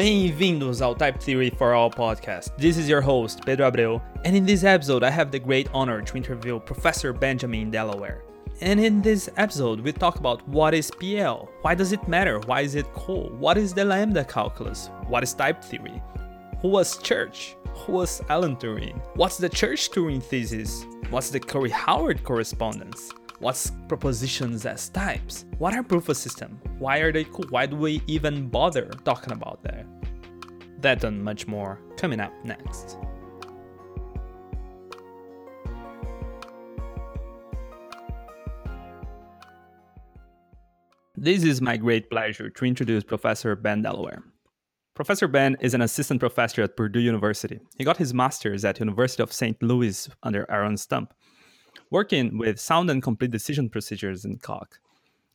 Bem-vindos ao Type Theory for All podcast. This is your host, Pedro Abreu, and in this episode, I have the great honor to interview Professor Benjamin Delaware. And in this episode, we talk about what is PL, why does it matter, why is it cool, what is the lambda calculus, what is type theory, who was Church, who was Alan Turing, what's the Church-Turing thesis, what's the Curry-Howard correspondence, What's propositions as types? What are proof of system? Why are they cool? Why do we even bother talking about that? That and much more coming up next. This is my great pleasure to introduce Professor Ben Delaware. Professor Ben is an assistant professor at Purdue University. He got his master's at University of St. Louis under Aaron Stump working with sound and complete decision procedures in Coq.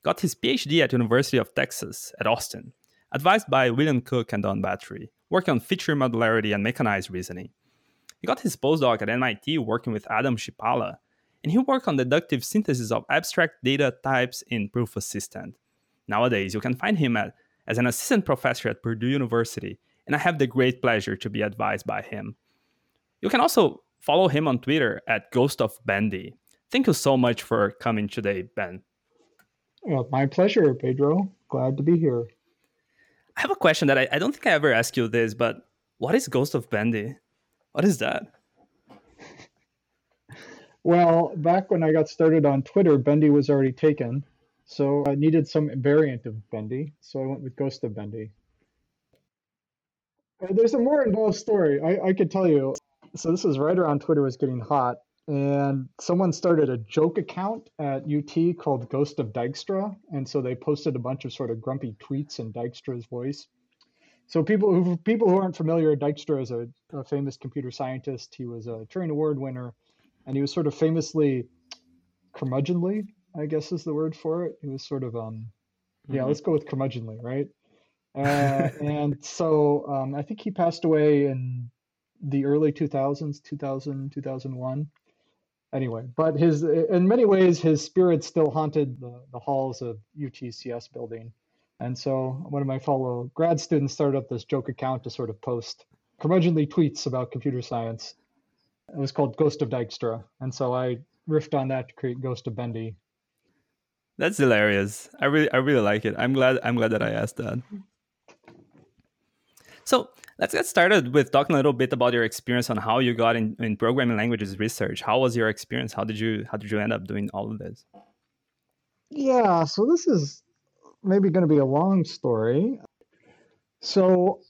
Got his PhD at University of Texas at Austin, advised by William Cook and Don Batory, working on feature modularity and mechanized reasoning. He got his postdoc at MIT working with Adam Chlipala, and he worked on deductive synthesis of abstract data types in Proof Assistant. Nowadays, you can find him at, as an assistant professor at Purdue University, and I have the great pleasure to be advised by him. You can also follow him on Twitter at Ghost of Bendy. Thank you so much for coming today, Ben. Well, my pleasure, Pedro. Glad to be here. I have a question that I, I don't think I ever asked you this, but what is Ghost of Bendy? What is that? well, back when I got started on Twitter, Bendy was already taken. So I needed some variant of Bendy. So I went with Ghost of Bendy. Uh, there's a more involved story. I, I could tell you. So this was right around Twitter was getting hot and someone started a joke account at UT called Ghost of Dijkstra, and so they posted a bunch of sort of grumpy tweets in Dijkstra's voice. So people who people who aren't familiar, Dijkstra is a, a famous computer scientist. He was a Turing Award winner, and he was sort of famously curmudgeonly, I guess is the word for it. He was sort of um, yeah, mm-hmm. let's go with curmudgeonly, right? Uh, and so um, I think he passed away in the early 2000s, 2000, 2001 anyway, but his in many ways his spirit still haunted the, the halls of UTCS building. And so one of my fellow grad students started up this joke account to sort of post curmudgeonly tweets about computer science. It was called Ghost of Dijkstra. And so I riffed on that to create Ghost of Bendy. That's hilarious. I really I really like it. I'm glad I'm glad that I asked that. So Let's get started with talking a little bit about your experience on how you got in, in programming languages research. How was your experience? How did you how did you end up doing all of this? Yeah, so this is maybe going to be a long story. So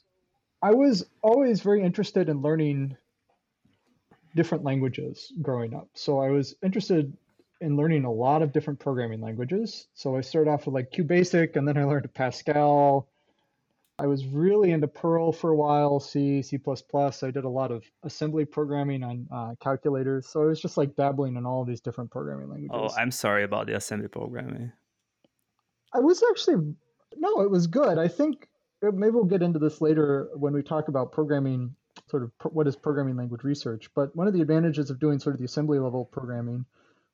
I was always very interested in learning different languages growing up. So I was interested in learning a lot of different programming languages. So I started off with like QBasic and then I learned Pascal I was really into Perl for a while, C, C++. I did a lot of assembly programming on uh, calculators. So I was just like dabbling in all these different programming languages. Oh, I'm sorry about the assembly programming. I was actually, no, it was good. I think uh, maybe we'll get into this later when we talk about programming, sort of what is programming language research. But one of the advantages of doing sort of the assembly level programming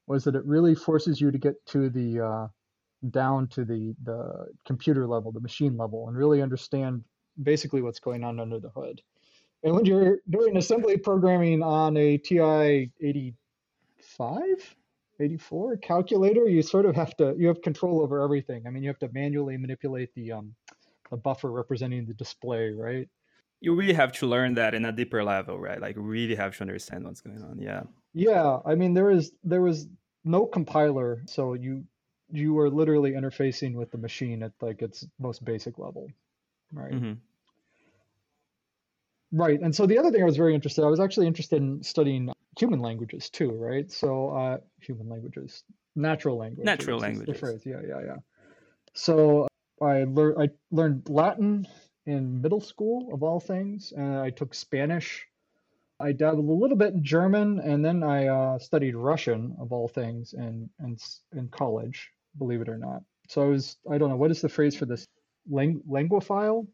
was that it really forces you to get to the, uh, down to the the computer level, the machine level, and really understand basically what's going on under the hood. And when you're doing assembly programming on a TI 85, 84 calculator, you sort of have to you have control over everything. I mean, you have to manually manipulate the um the buffer representing the display, right? You really have to learn that in a deeper level, right? Like really have to understand what's going on. Yeah. Yeah, I mean there is there was no compiler, so you you are literally interfacing with the machine at like its most basic level, right? Mm-hmm. Right. And so the other thing I was very interested, I was actually interested in studying human languages too, right? So uh, human languages, natural languages. Natural languages. The phrase. Yeah, yeah, yeah. So I learned I learned Latin in middle school of all things, and I took Spanish. I dabbled a little bit in German, and then I uh, studied Russian of all things in, in in college believe it or not. So I was, I don't know, what is the phrase for this? Lang- languophile?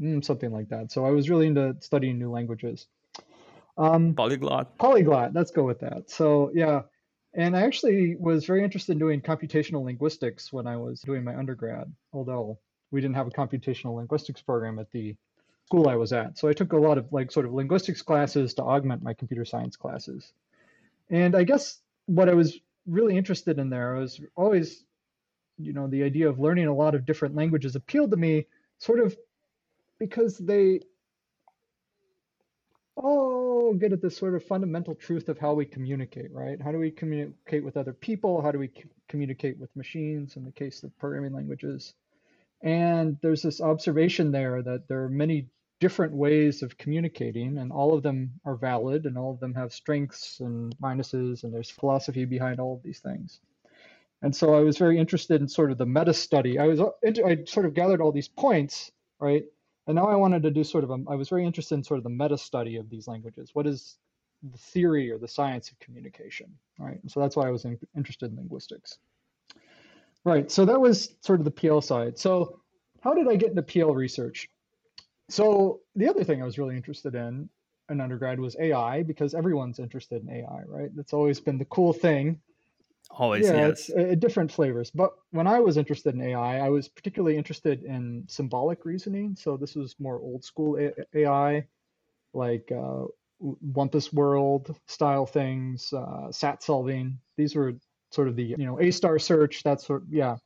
Mm, something like that. So I was really into studying new languages. Um, polyglot. Polyglot. Let's go with that. So yeah, and I actually was very interested in doing computational linguistics when I was doing my undergrad. Although we didn't have a computational linguistics program at the school I was at. So I took a lot of like sort of linguistics classes to augment my computer science classes. And I guess what I was really interested in there I was always, you know, the idea of learning a lot of different languages appealed to me sort of because they all get at this sort of fundamental truth of how we communicate, right? How do we communicate with other people? How do we communicate with machines in the case of programming languages? And there's this observation there that there are many different ways of communicating, and all of them are valid, and all of them have strengths and minuses, and there's philosophy behind all of these things. And so I was very interested in sort of the meta study. I was uh, I sort of gathered all these points, right? And now I wanted to do sort of a, I was very interested in sort of the meta study of these languages. What is the theory or the science of communication, right? And so that's why I was in, interested in linguistics. Right, so that was sort of the PL side. So how did I get into PL research? So the other thing I was really interested in in undergrad was AI because everyone's interested in AI, right? That's always been the cool thing. Always, yeah, yes. It's uh, different flavors. But when I was interested in AI, I was particularly interested in symbolic reasoning. So this was more old school AI, like uh, Wumpus World style things, uh, SAT solving. These were sort of the you know A star search. That sort, yeah,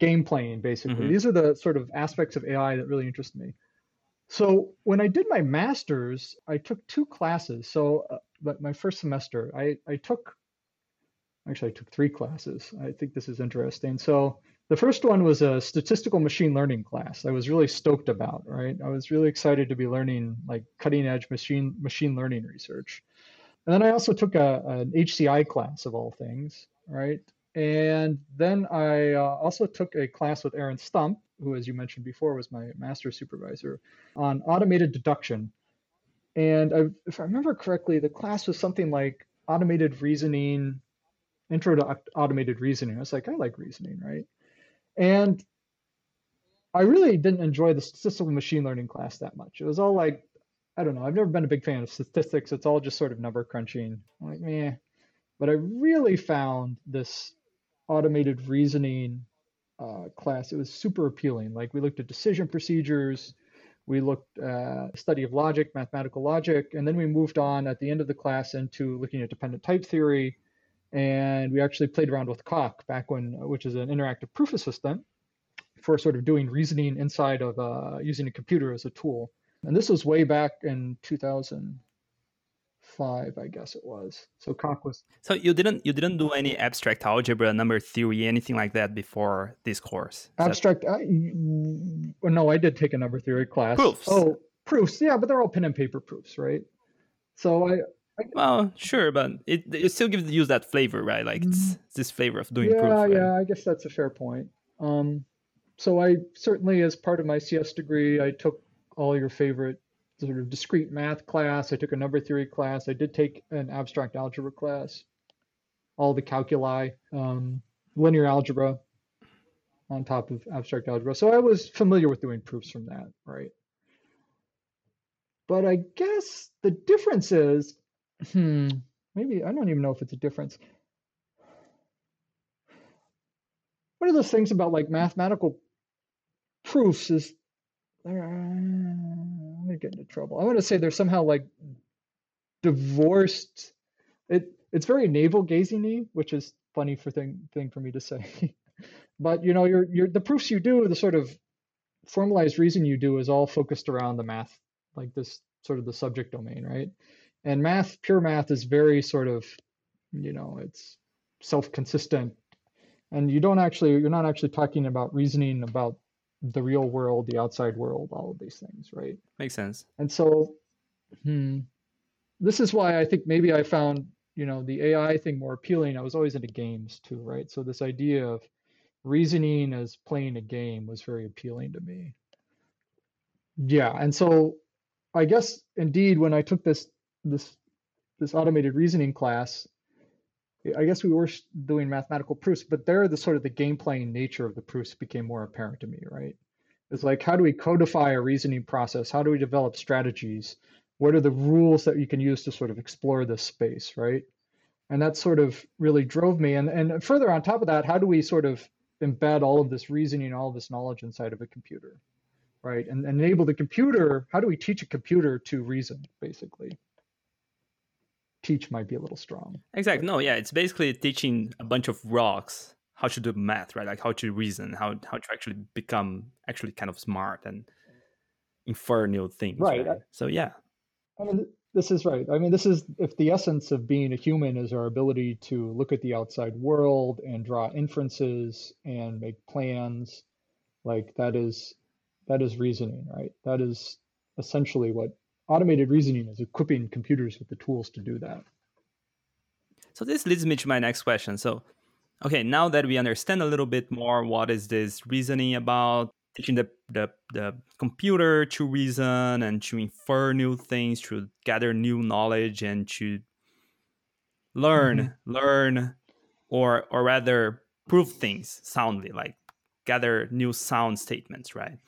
game playing basically. Mm-hmm. These are the sort of aspects of AI that really interest me. So when I did my master's, I took two classes. So, uh, but my first semester, I I took actually I took three classes. I think this is interesting. So the first one was a statistical machine learning class. I was really stoked about, right? I was really excited to be learning like cutting edge machine machine learning research. And then I also took a, an HCI class of all things, right? And then I uh, also took a class with Aaron Stump, who, as you mentioned before, was my master supervisor on automated deduction. And I, if I remember correctly, the class was something like automated reasoning, intro to automated reasoning. I was like, I like reasoning, right? And I really didn't enjoy the statistical machine learning class that much. It was all like, I don't know. I've never been a big fan of statistics. It's all just sort of number crunching. I'm like, meh. But I really found this automated reasoning uh, class. It was super appealing. Like we looked at decision procedures, we looked at study of logic, mathematical logic, and then we moved on at the end of the class into looking at dependent type theory and we actually played around with Coq back when, which is an interactive proof assistant for sort of doing reasoning inside of uh, using a computer as a tool. And this was way back in 2005, I guess it was. So Coq was. So you didn't you didn't do any abstract algebra, number theory, anything like that before this course? Abstract? That... I, no, I did take a number theory class. Proofs. Oh, proofs. Yeah, but they're all pen and paper proofs, right? So I well, sure, but it it still gives you that flavor, right? Like it's, it's this flavor of doing yeah, proof. Right? Yeah, I guess that's a fair point. Um, so I certainly, as part of my CS degree, I took all your favorite sort of discrete math class. I took a number theory class. I did take an abstract algebra class, all the calculi, um, linear algebra on top of abstract algebra. So I was familiar with doing proofs from that, right? But I guess the difference is Hmm. Maybe I don't even know if it's a difference. One of those things about like mathematical proofs is uh, gonna get into trouble. I want to say they're somehow like divorced. It it's very navel gazing which is funny for thing thing for me to say. but you know, you're you're the proofs you do, the sort of formalized reason you do is all focused around the math, like this sort of the subject domain, right? and math pure math is very sort of you know it's self-consistent and you don't actually you're not actually talking about reasoning about the real world the outside world all of these things right? Makes sense. And so hmm, this is why i think maybe i found you know the ai thing more appealing. I was always into games too right? So this idea of reasoning as playing a game was very appealing to me. Yeah and so i guess indeed when i took this this this automated reasoning class, I guess we were doing mathematical proofs, but there the sort of the game playing nature of the proofs became more apparent to me, right? It's like how do we codify a reasoning process? How do we develop strategies? What are the rules that you can use to sort of explore this space, right? And that sort of really drove me. And and further on top of that, how do we sort of embed all of this reasoning, all of this knowledge inside of a computer, right? And, and enable the computer. How do we teach a computer to reason, basically? Teach might be a little strong. Exactly. No, yeah, it's basically teaching a bunch of rocks how to do math, right? Like how to reason, how how to actually become actually kind of smart and infer new things. Right. right? So yeah. I mean, this is right. I mean, this is if the essence of being a human is our ability to look at the outside world and draw inferences and make plans, like that is that is reasoning, right? That is essentially what automated reasoning is equipping computers with the tools to do that. So this leads me to my next question. So, okay, now that we understand a little bit more what is this reasoning about, teaching the, the, the computer to reason and to infer new things, to gather new knowledge and to learn, mm-hmm. learn, or or rather prove things soundly, like gather new sound statements, right?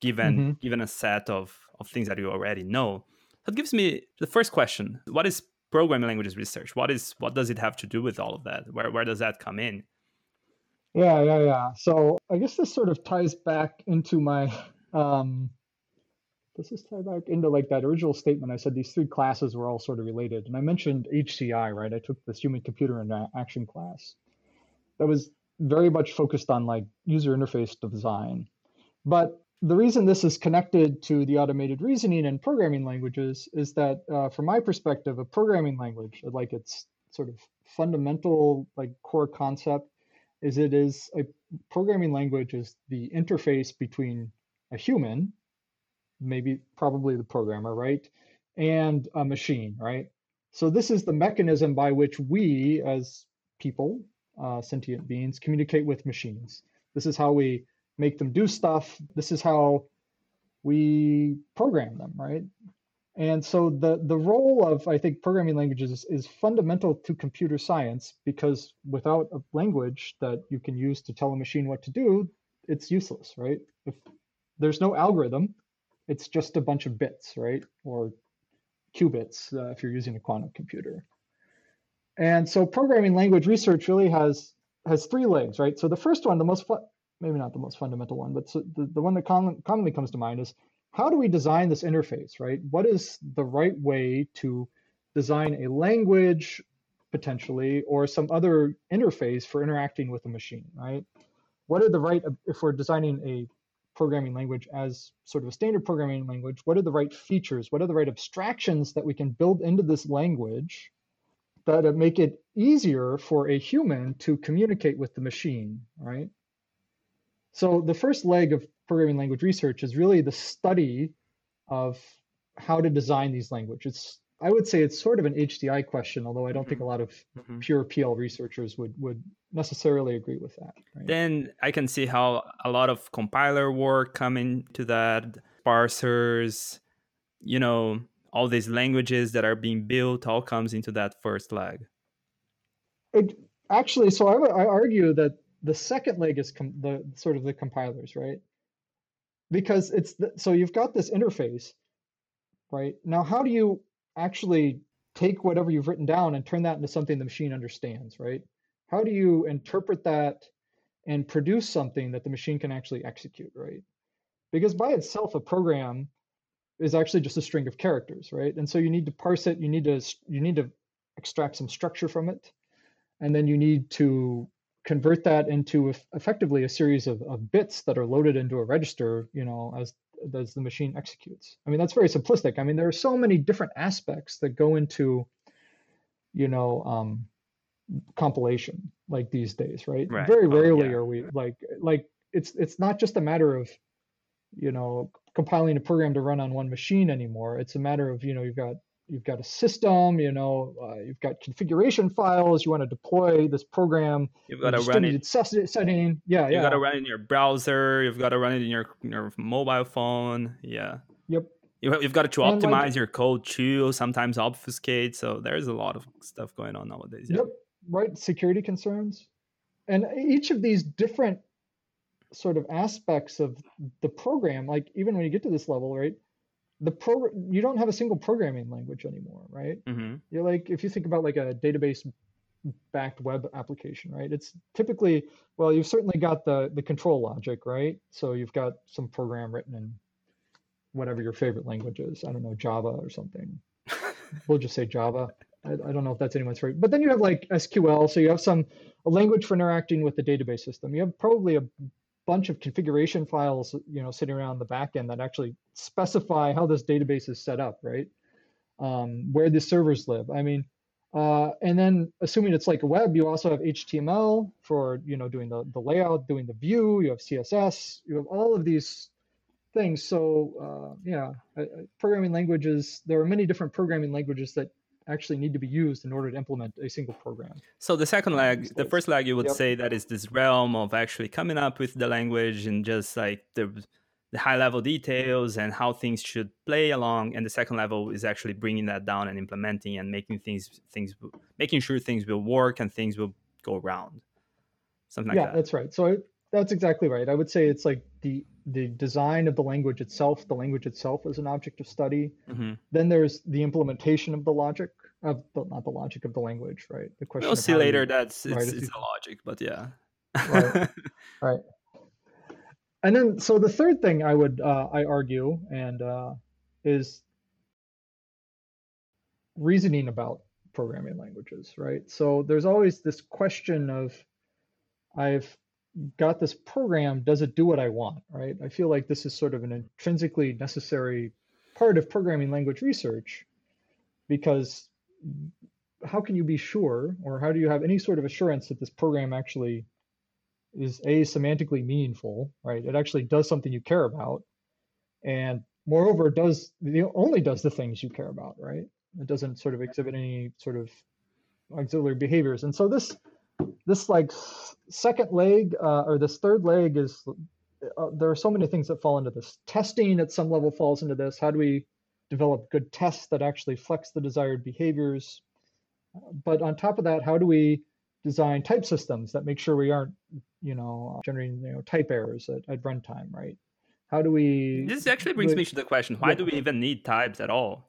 Given mm-hmm. given a set of, of things that you already know. That gives me the first question. What is programming languages research? What is what does it have to do with all of that? Where where does that come in? Yeah, yeah, yeah. So I guess this sort of ties back into my um this tie back into like that original statement? I said these three classes were all sort of related. And I mentioned HCI, right? I took this human computer interaction class. That was very much focused on like user interface design. But the reason this is connected to the automated reasoning and programming languages is that, uh, from my perspective, a programming language, like its sort of fundamental like core concept, is it is a programming language is the interface between a human, maybe probably the programmer, right, and a machine, right. So this is the mechanism by which we, as people, uh, sentient beings, communicate with machines. This is how we make them do stuff. This is how we program them, right? And so the the role of I think programming languages is, is, fundamental to computer science because without a language that you can use to tell a machine what to do, it's useless, right? If there's no algorithm, it's just a bunch of bits, right? Or qubits uh, if you're using a quantum computer. And so programming language research really has has three legs, right? So the first one, the most maybe not the most fundamental one, but so the, the one that com- commonly comes to mind is how do we design this interface, right? What is the right way to design a language potentially or some other interface for interacting with a machine, right? What are the right, if we're designing a programming language as sort of a standard programming language, what are the right features? What are the right abstractions that we can build into this language that make it easier for a human to communicate with the machine, right? So the first leg of programming language research is really the study of how to design these languages. I would say it's sort of an HCI question, although I don't think a lot of mm-hmm. pure PL researchers would would necessarily agree with that. Right? Then I can see how a lot of compiler work come into that, parsers, you know, all these languages that are being built all comes into that first leg. It, actually, so I, I argue that the second leg is com- the sort of the compilers, right? Because it's the, so you've got this interface, right? Now, how do you actually take whatever you've written down and turn that into something the machine understands, right? How do you interpret that and produce something that the machine can actually execute, right? Because by itself, a program is actually just a string of characters, right? And so you need to parse it. You need to you need to extract some structure from it, and then you need to convert that into effectively a series of, of bits that are loaded into a register, you know, as as the machine executes. I mean, that's very simplistic. I mean, there are so many different aspects that go into, you know, um, compilation like these days, right? right. Very oh, rarely oh, yeah. are we like like it's it's not just a matter of, you know, compiling a program to run on one machine anymore. It's a matter of you know you've got you've got a system, you know, uh, you've got configuration files. You want to deploy this program. You've got to run it setting. Yeah, you've yeah. got to run it in your browser. You've got to run it in your your mobile phone. Yeah. Yep. You, have got to optimize like, your code too. Sometimes obfuscate. So there's a lot of stuff going on nowadays. Yeah. Yep. Right. Security concerns, and each of these different sort of aspects of the program, like even when you get to this level, right? The pro you don't have a single programming language anymore right mm-hmm. you're like if you think about like a database backed web application, right? It's typically, well, you've certainly got the, the control logic, right? So you've got some program written in whatever your favorite language is. I don't know, Java or something. we'll just say Java. I, I, don't know if that's anyone's favorite. But then you have like SQL. So you have some a language for interacting with the database system. You have probably a bunch of configuration files, you know, sitting around the backend that actually specify how this database is set up, right? Um, where the servers live. I mean, uh, and then assuming it's like a web, you also have HTML for, you know, doing the, the layout, doing the view, you have CSS, you have all of these things. So uh, yeah, programming languages, there are many different programming languages that actually need to be used in order to implement a single program. So the second um, leg, the first leg, you would yep. say that is this realm of actually coming up with the language and just like the the high level details and how things should play along and the second level is actually bringing that down and implementing and making things things making sure things will work and things will go around something like yeah, that yeah that's right so I, that's exactly right i would say it's like the the design of the language itself the language itself is an object of study. Mm-hmm. then there's the implementation of the logic of the, not the logic of the language right? The question we'll see later that's it's, it's a logic but yeah. Right. Right. And then so the third thing i would uh, i argue and uh, is reasoning about programming languages right? So there's always this question of i've got this program does it do what i want right? I feel like this is sort of an intrinsically necessary part of programming language research because how can you be sure or how do you have any sort of assurance that this program actually is a semantically meaningful right? It actually does something you care about and moreover does the only does the things you care about right? It doesn't sort of exhibit any sort of auxiliary behaviors. And so this this like second leg uh, or this third leg is uh, there are so many things that fall into this. Testing at some level falls into this. How do we develop good tests that actually flex the desired behaviors? But on top of that how do we design type systems that make sure we aren't you know generating you know type errors at, at runtime right? How do we this actually brings me to the question why yeah. do we even need types at all?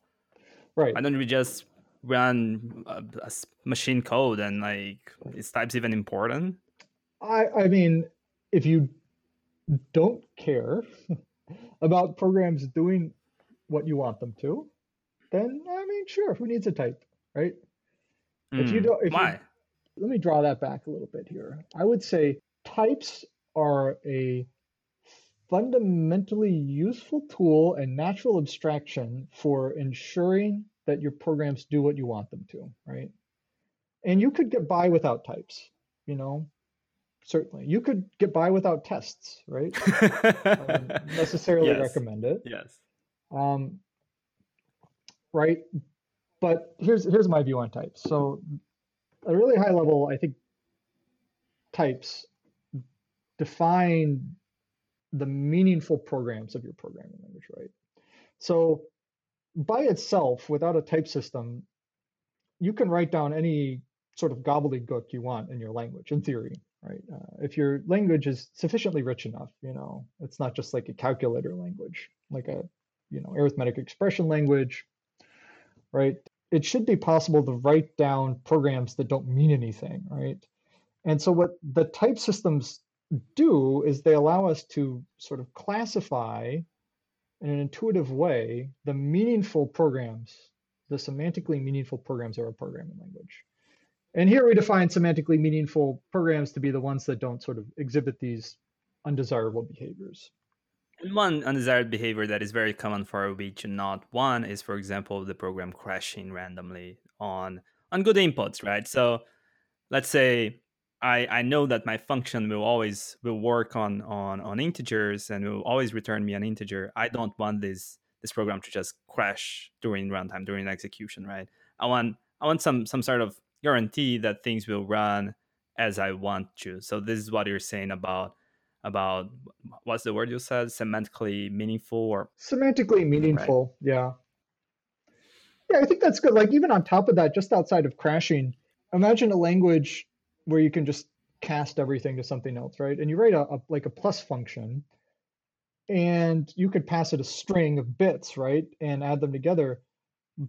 Right. Why don't we just run a, a machine code and like is types even important? I i mean if you don't care about programs doing what you want them to then i mean sure who needs a type right? Mm, if you hmm. don't if why? You, let me draw that back a little bit here. I would say types are a fundamentally useful tool and natural abstraction for ensuring that your programs do what you want them to, right? And you could get by without types, you know, certainly. You could get by without tests, right? um, necessarily yes. recommend it. Yes. Um, right. But here's here's my view on types. So, a really high level, I think types define the meaningful programs of your programming language, right? So by itself, without a type system, you can write down any sort of gobbledygook you want in your language, in theory, right? Uh, if your language is sufficiently rich enough, you know, it's not just like a calculator language, like a, you know, arithmetic expression language, right? It should be possible to write down programs that don't mean anything, right? And so what the type systems do is they allow us to sort of classify in an intuitive way the meaningful programs, the semantically meaningful programs of our programming language. And here we define semantically meaningful programs to be the ones that don't sort of exhibit these undesirable behaviors. And one undesired behavior that is very common for to not one is, for example, the program crashing randomly on on good inputs, right? So let's say I, I know that my function will always will work on on on integers and will always return me an integer. I don't want this this program to just crash during runtime during execution, right? I want I want some some sort of guarantee that things will run as I want to. So this is what you're saying about about what's the word you said semantically meaningful or semantically meaningful, right? yeah. Yeah, I think that's good. Like even on top of that, just outside of crashing, imagine a language where you can just cast everything to something else, right? And you write a, a, like a plus function, and you could pass it a string of bits, right, and add them together.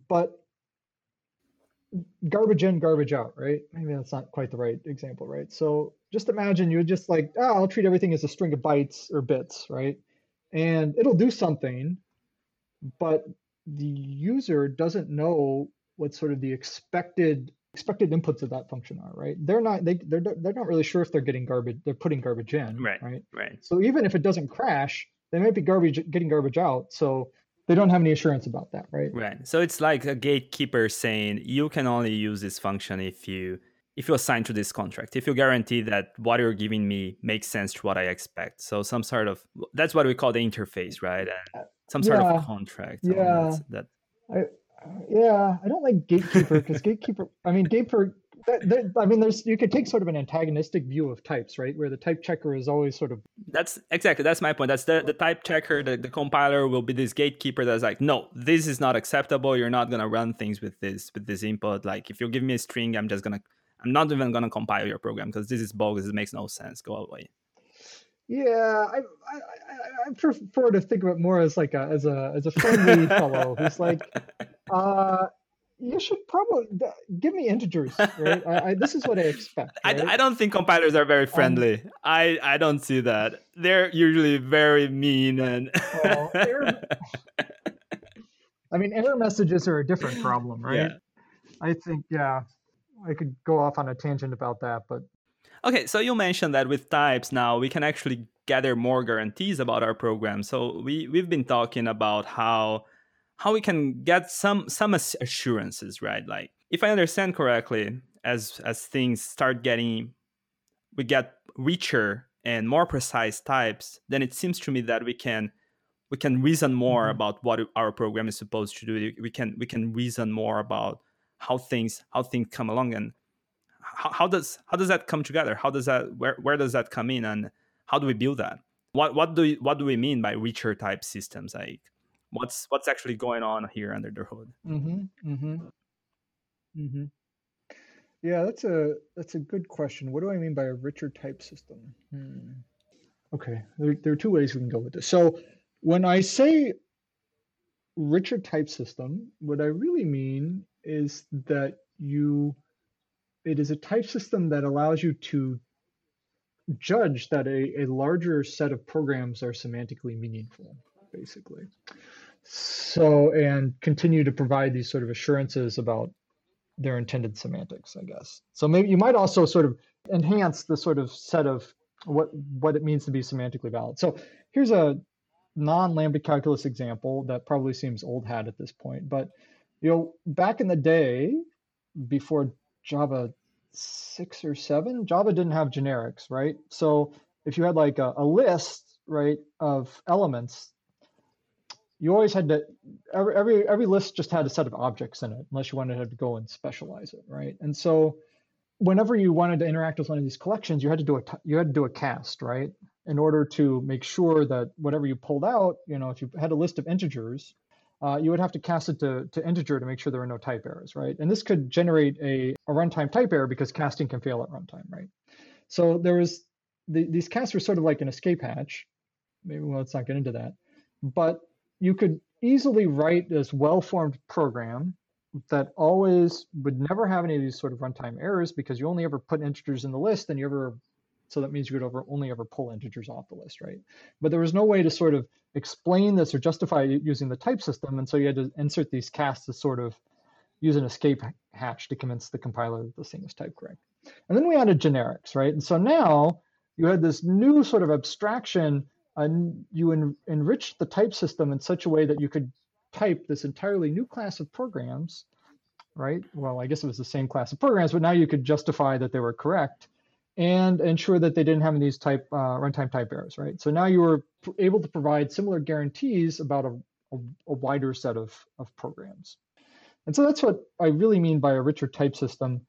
But garbage in, garbage out, right? Maybe that's not quite the right example, right? So just imagine you just like, oh, I'll treat everything as a string of bytes or bits, right? And it'll do something, but the user doesn't know what sort of the expected expected inputs of that function are, right? They're not they they're they're not really sure if they're getting garbage they're putting garbage in, right? Right. Right. So even if it doesn't crash, they might be garbage getting garbage out. So they don't have any assurance about that, right? Right. So it's like a gatekeeper saying you can only use this function if you if you assign to this contract, if you guarantee that what you're giving me makes sense to what I expect. So some sort of that's what we call the interface, right? And some sort yeah. of contract. Yeah. That, I, yeah, I don't like gatekeeper because gatekeeper. I mean, gatekeeper. That, that, I mean, there's you could take sort of an antagonistic view of types, right? Where the type checker is always sort of. That's exactly that's my point. That's the the type checker. The, the compiler will be this gatekeeper that's like, no, this is not acceptable. You're not gonna run things with this with this input. Like if you give me a string, I'm just gonna I'm not even gonna compile your program because this is bogus. It makes no sense. Go away. Yeah, I, I, I prefer to think of it more as like a as a as a friendly fellow who's like, uh, you should probably give me integers, right? I, I, this is what I expect. Right? I, I don't think compilers are very friendly. Um, I I don't see that. They're usually very mean and. well, I mean, error messages are a different problem, right? Yeah. I think yeah, I could go off on a tangent about that, but Okay, so you mentioned that with types now we can actually gather more guarantees about our program. So we we've been talking about how how we can get some some assurances, right? Like if I understand correctly, as as things start getting we get richer and more precise types, then it seems to me that we can we can reason more mm-hmm. about what our program is supposed to do. We can we can reason more about how things how things come along and how, how does how does that come together? How does that where where does that come in, and how do we build that? What what do we, what do we mean by richer type systems? Like what's what's actually going on here under the hood? Mm-hmm. Mm-hmm. Mm-hmm. Yeah, that's a that's a good question. What do I mean by a richer type system? Hmm. Okay, there, there are two ways we can go with this. So when I say richer type system, what I really mean is that you it is a type system that allows you to judge that a, a larger set of programs are semantically meaningful, basically. So, and continue to provide these sort of assurances about their intended semantics, I guess. So maybe you might also sort of enhance the sort of set of what what it means to be semantically valid. So here's a non-lambda calculus example that probably seems old hat at this point, but you know, back in the day, before Java six or seven, Java didn't have generics, right? So if you had like a, a list, right, of elements, you always had to every, every every list just had a set of objects in it, unless you wanted to go and specialize it, right? And so whenever you wanted to interact with one of these collections, you had to do a you had to do a cast, right? In order to make sure that whatever you pulled out, you know, if you had a list of integers, uh, you would have to cast it to, to integer to make sure there are no type errors, right? And this could generate a, a runtime type error because casting can fail at runtime, right? So there was the, these casts were sort of like an escape hatch. Maybe well, let's not get into that, but you could easily write this well-formed program that always would never have any of these sort of runtime errors because you only ever put integers in the list and you ever so that means you could over, only ever pull integers off the list, right? But there was no way to sort of explain this or justify it using the type system. And so you had to insert these casts to sort of use an escape hatch to convince the compiler that this thing is type correct. And then we added generics, right? And so now you had this new sort of abstraction and you en- enriched the type system in such a way that you could type this entirely new class of programs, right? Well, I guess it was the same class of programs, but now you could justify that they were correct and ensure that they didn't have these type uh, runtime type errors, right? So now you were able to provide similar guarantees about a, a, a, wider set of, of programs. And so that's what I really mean by a richer type system.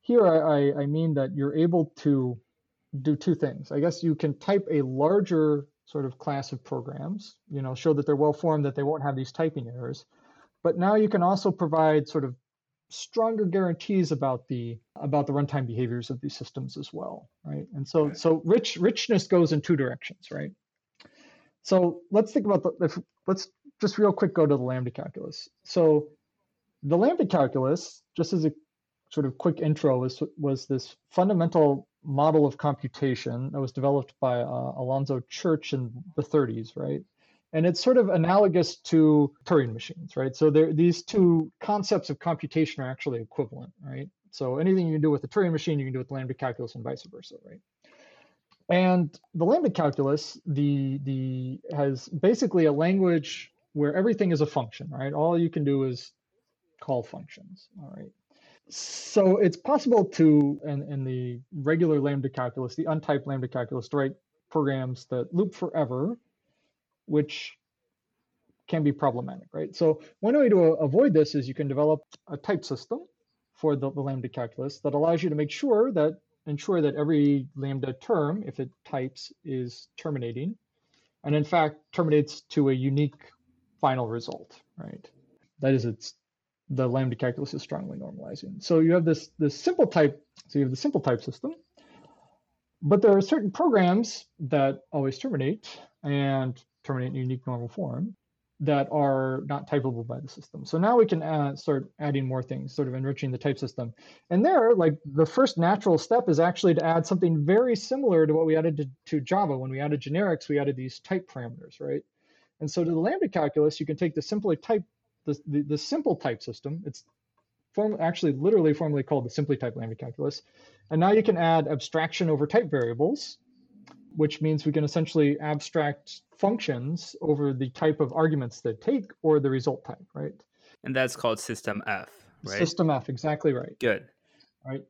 Here I, I mean that you're able to do two things. I guess you can type a larger sort of class of programs, you know, show that they're well formed, that they won't have these typing errors. But now you can also provide sort of stronger guarantees about the about the runtime behaviors of these systems as well, right? And so right. so rich richness goes in two directions, right? So let's think about the if, let's just real quick go to the lambda calculus. So the lambda calculus, just as a sort of quick intro, was was this fundamental model of computation that was developed by uh, Alonzo Church in the 30s, right? And it's sort of analogous to Turing machines, right? So these two concepts of computation are actually equivalent, right? So anything you can do with the Turing machine, you can do with lambda calculus and vice versa, right? And the lambda calculus, the the has basically a language where everything is a function, right? All you can do is call functions, all right? So it's possible to, in, in the regular lambda calculus, the untyped lambda calculus, to write programs that loop forever, which can be problematic, right? So one way to avoid this is you can develop a type system for the, the lambda calculus that allows you to make sure that ensure that every lambda term, if it types, is terminating, and in fact terminates to a unique final result, right? That is, it's the lambda calculus is strongly normalizing. So you have this this simple type. So you have the simple type system, but there are certain programs that always terminate and terminate in unique normal form that are not typable by the system. So now we can add, start adding more things, sort of enriching the type system. And there, like the first natural step is actually to add something very similar to what we added to, to Java. When we added generics, we added these type parameters, right? And so to the lambda calculus, you can take the simply type the, the, the simple type system. It's form, actually literally formally called the simply type lambda calculus. And now you can add abstraction over type variables, which means we can essentially abstract functions over the type of arguments they take or the result type, right? And that's called system F, right? System F, exactly right. Good. Right.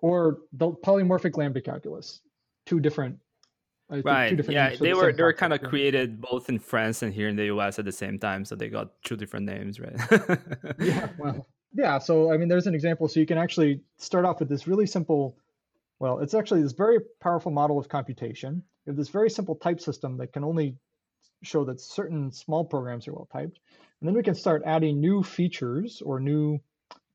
Or the polymorphic lambda calculus, two different I right. yeah, they were they were kind of created both in France and here in the US at the same time, so they got two different names, right? yeah. Well, yeah. So I mean, there's an example. So you can actually start off with this really simple. Well, it's actually this very powerful model of computation. You have this very simple type system that can only show that certain small programs are well typed, and then we can start adding new features or new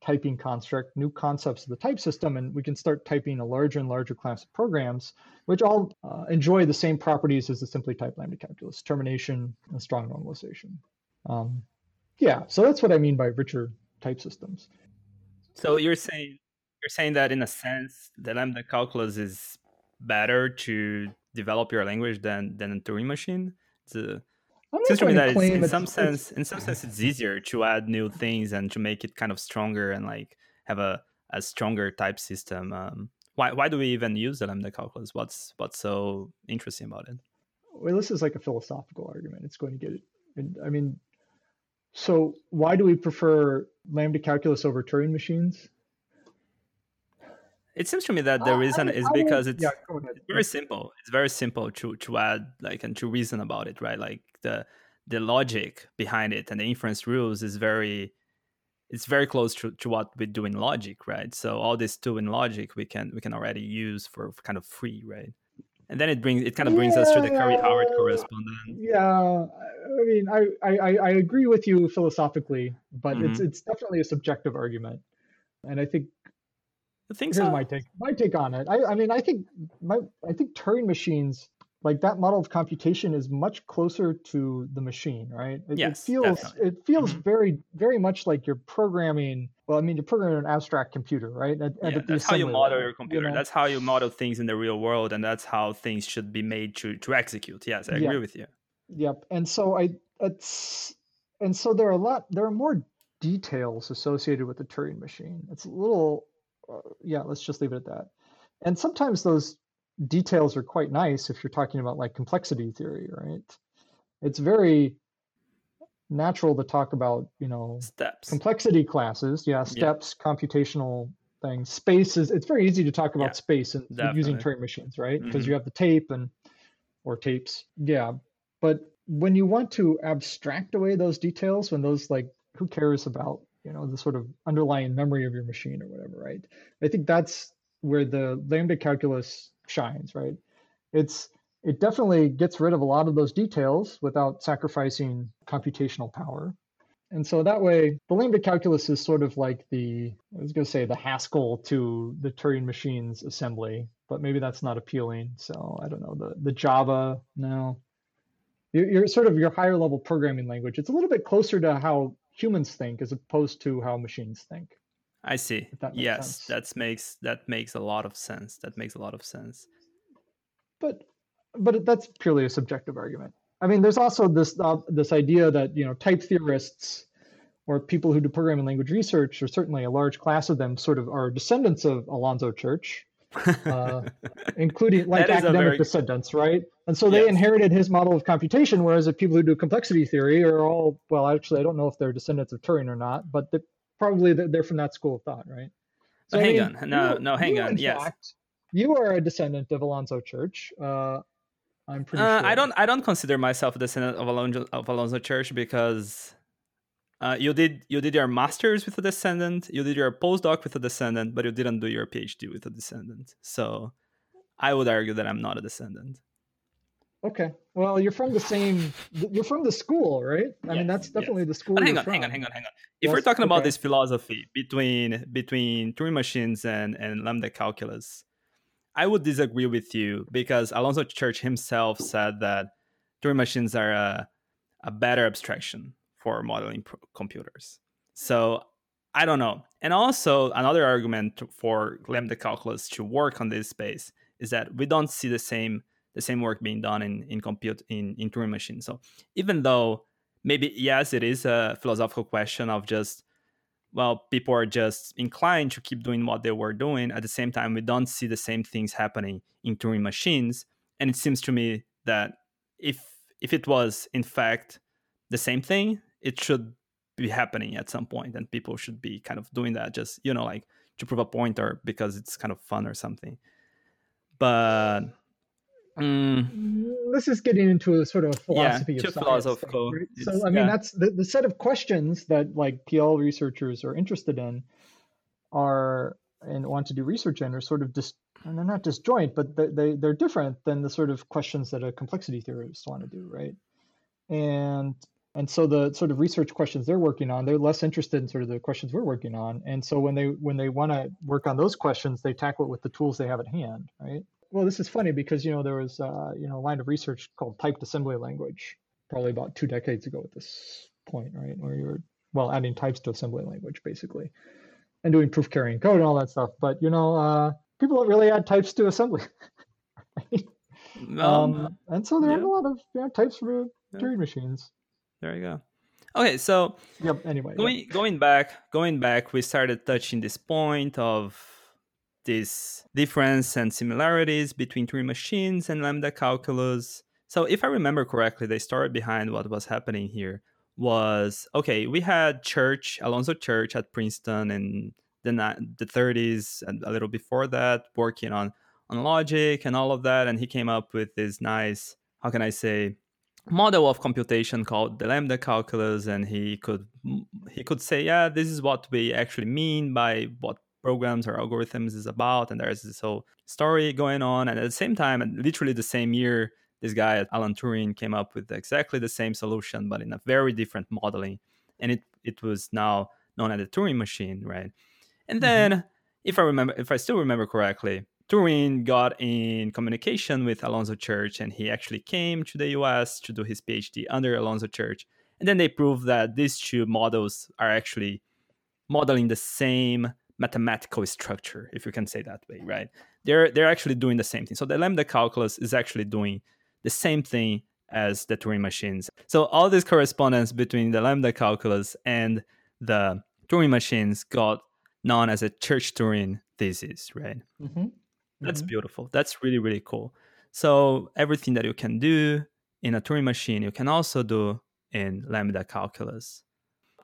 typing construct, new concepts of the type system, and we can start typing a larger and larger class of programs, which all uh, enjoy the same properties as the simply typed lambda calculus, termination and strong normalization. Um, yeah, so that's what I mean by richer type systems. So you're saying you're saying that in a sense, the lambda calculus is better to develop your language than than a Turing machine. It's a, seems to me that in it's, some sense, in some sense, it's easier to add new things and to make it kind of stronger and like have a, a stronger type system. Um, why why do we even use the lambda calculus? What's what's so interesting about it? Well, this is like a philosophical argument. It's going to get it. And I mean, so why do we prefer lambda calculus over Turing machines? It seems to me that the uh, reason I, is because it's, yeah, it's, very simple. It's very simple to to add like and to reason about it, right? Like the the logic behind it and the inference rules is very it's very close to, to what we do in logic, right? So all this tool in logic we can we can already use for kind of free, right? And then it brings it kind of brings yeah, us to the Curry Howard correspondent. Yeah, I mean, I, I I agree with you philosophically, but mm-hmm. it's it's definitely a subjective argument, and I think the thing here's my take my take on it. I, I mean I think my I think Turing machines like that model of computation is much closer to the machine, right? It, yes, it feels definitely. it feels mm-hmm. very very much like you're programming. Well, I mean, you're programming an abstract computer, right? At, yeah, at that's how you model level, your computer. You know? That's how you model things in the real world, and that's how things should be made to to execute. Yes, I agree with you. Yep. And so I it's and so there are a lot there are more details associated with the Turing machine. It's a little yeah, let's just leave it at that. And sometimes those details are quite nice if you're talking about like complexity theory, right? It's very natural to talk about, you know, steps, complexity classes, yeah, steps, yeah. computational things. spaces. it's very easy to talk about yeah, space and using Turing machines, right? Because mm-hmm. you have the tape and or tapes, yeah. But when you want to abstract away those details, when those like who cares about you know the sort of underlying memory of your machine or whatever right? I think that's where the lambda calculus shines right? It's it definitely gets rid of a lot of those details without sacrificing computational power. And so that way the lambda calculus is sort of like the i was going to say the haskell to the turing machine's assembly but maybe that's not appealing. So i don't know the the java no. You're, you're sort of your higher level programming language it's a little bit closer to how humans think as opposed to how machines think. I see. That yes, that makes that makes a lot of sense. That makes a lot of sense. But but that's purely a subjective argument. I mean, there's also this uh, this idea that you know type theorists or people who do programming language research, or certainly a large class of them, sort of are descendants of Alonzo Church, uh, including like academic very... descendants, right? And so they yes. inherited his model of computation, whereas the people who do complexity theory are all well, actually, I don't know if they're descendants of Turing or not, but the, probably they're from that school of thought, right? So, hang I mean, on, no, you, no, hang you, on. Yes, fact, you are a descendant of Alonzo Church. Uh, I'm pretty uh, sure. I don't. I don't consider myself a descendant of Alonzo of Alonzo Church because uh, you did you did your master's with a descendant, you did your postdoc with a descendant, but you didn't do your PhD with a descendant. So I would argue that I'm not a descendant. Okay. Well, you're from the same. You're from the school, right? I yes, mean, that's definitely yes. the school. But hang on, from. hang on, hang on, hang on. If yes, we're talking okay. about this philosophy between between Turing machines and and lambda calculus, I would disagree with you because Alonzo Church himself said that Turing machines are a, a better abstraction for modeling pro- computers. So I don't know. And also another argument for lambda calculus to work on this space is that we don't see the same the same work being done in in compute in in Turing machines. So even though maybe yes, it is a philosophical question of just well, people are just inclined to keep doing what they were doing. At the same time, we don't see the same things happening in Turing machines. And it seems to me that if if it was in fact the same thing, it should be happening at some point and people should be kind of doing that just you know like to prove a point or because it's kind of fun or something but mm, this is getting into a sort of philosophy yeah, of science thing, right? so i mean yeah. that's the, the set of questions that like pl researchers are interested in are and want to do research in are sort of just and they're not disjoint but they, they they're different than the sort of questions that a complexity theorist want to do right and and so the sort of research questions they're working on they're less interested in sort of the questions we're working on and so when they when they want to work on those questions they tackle it with the tools they have at hand right well this is funny because you know there was uh, you know a line of research called typed assembly language probably about two decades ago at this point right where you're well adding types to assembly language basically and doing proof carrying code and all that stuff but you know uh, people don't really add types to assembly right? um, um, and so there yeah. are a lot of you know, types for Turing yeah. machines there you go. Okay, so yep. Anyway, going yep. going back, going back, we started touching this point of this difference and similarities between Turing machines and lambda calculus. So, if I remember correctly, the story behind what was happening here was okay. We had Church, Alonzo Church at Princeton in the the 30s and a little before that, working on on logic and all of that, and he came up with this nice, how can I say, model of computation called the lambda calculus and he could he could say yeah this is what we actually mean by what programs or algorithms is about and there's this whole story going on and at the same time and literally the same year this guy alan turing came up with exactly the same solution but in a very different modeling and it it was now known as the turing machine right and mm-hmm. then mm-hmm. if i remember if i still remember correctly Turing got in communication with Alonzo Church and he actually came to the US to do his PhD under Alonzo Church. And then they proved that these two models are actually modeling the same mathematical structure, if you can say that way, right? They're they're actually doing the same thing. So the lambda calculus is actually doing the same thing as the Turing machines. So all this correspondence between the lambda calculus and the Turing machines got known as a Church Turing thesis, right? Mm-hmm. That's mm-hmm. beautiful. That's really, really cool. So everything that you can do in a Turing machine, you can also do in lambda calculus.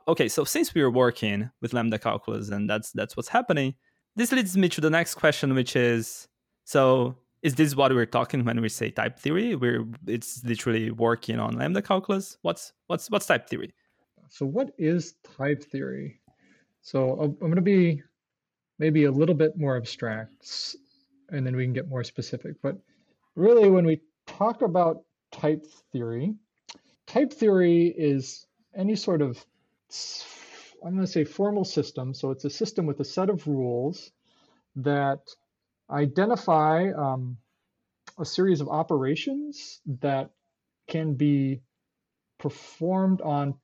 Okay, so since we are working with lambda calculus and that's that's what's happening, this leads me to the next question, which is so is this what we're talking when we say type theory? We're it's literally working on lambda calculus. What's what's what's type theory? So what is type theory? So I'm going to be maybe a little bit more abstract and then we can get more specific. But really, when we talk about type theory, type theory is any sort of, I'm going to say formal system. So it's a system with a set of rules that identify um, a series of operations that can be performed on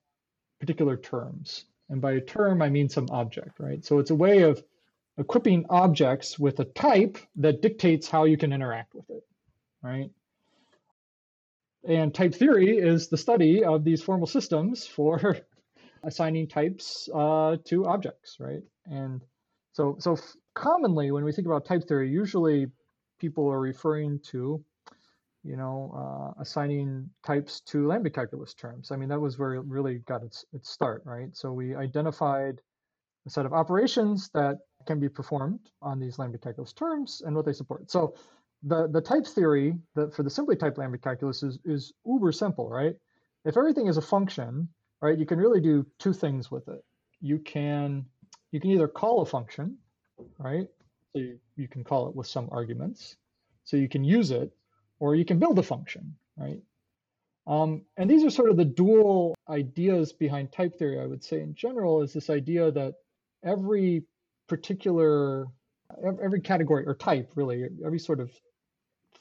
particular terms. And by a term, I mean some object, right? So it's a way of equipping objects with a type that dictates how you can interact with it, right? And type theory is the study of these formal systems for assigning types uh, to objects, right? And so, so commonly when we think about type theory, usually people are referring to, you know, uh, assigning types to lambda calculus terms. I mean, that was where it really got its its start, right? So we identified a set of operations that can be performed on these lambda calculus terms and what they support. So the the type theory that for the simply typed lambda calculus is is uber simple, right? If everything is a function, right, you can really do two things with it. You can you can either call a function, right? So you, you can call it with some arguments. So you can use it, or you can build a function, right? Um, and these are sort of the dual ideas behind type theory, I would say in general, is this idea that every particular, every category or type, really, every sort of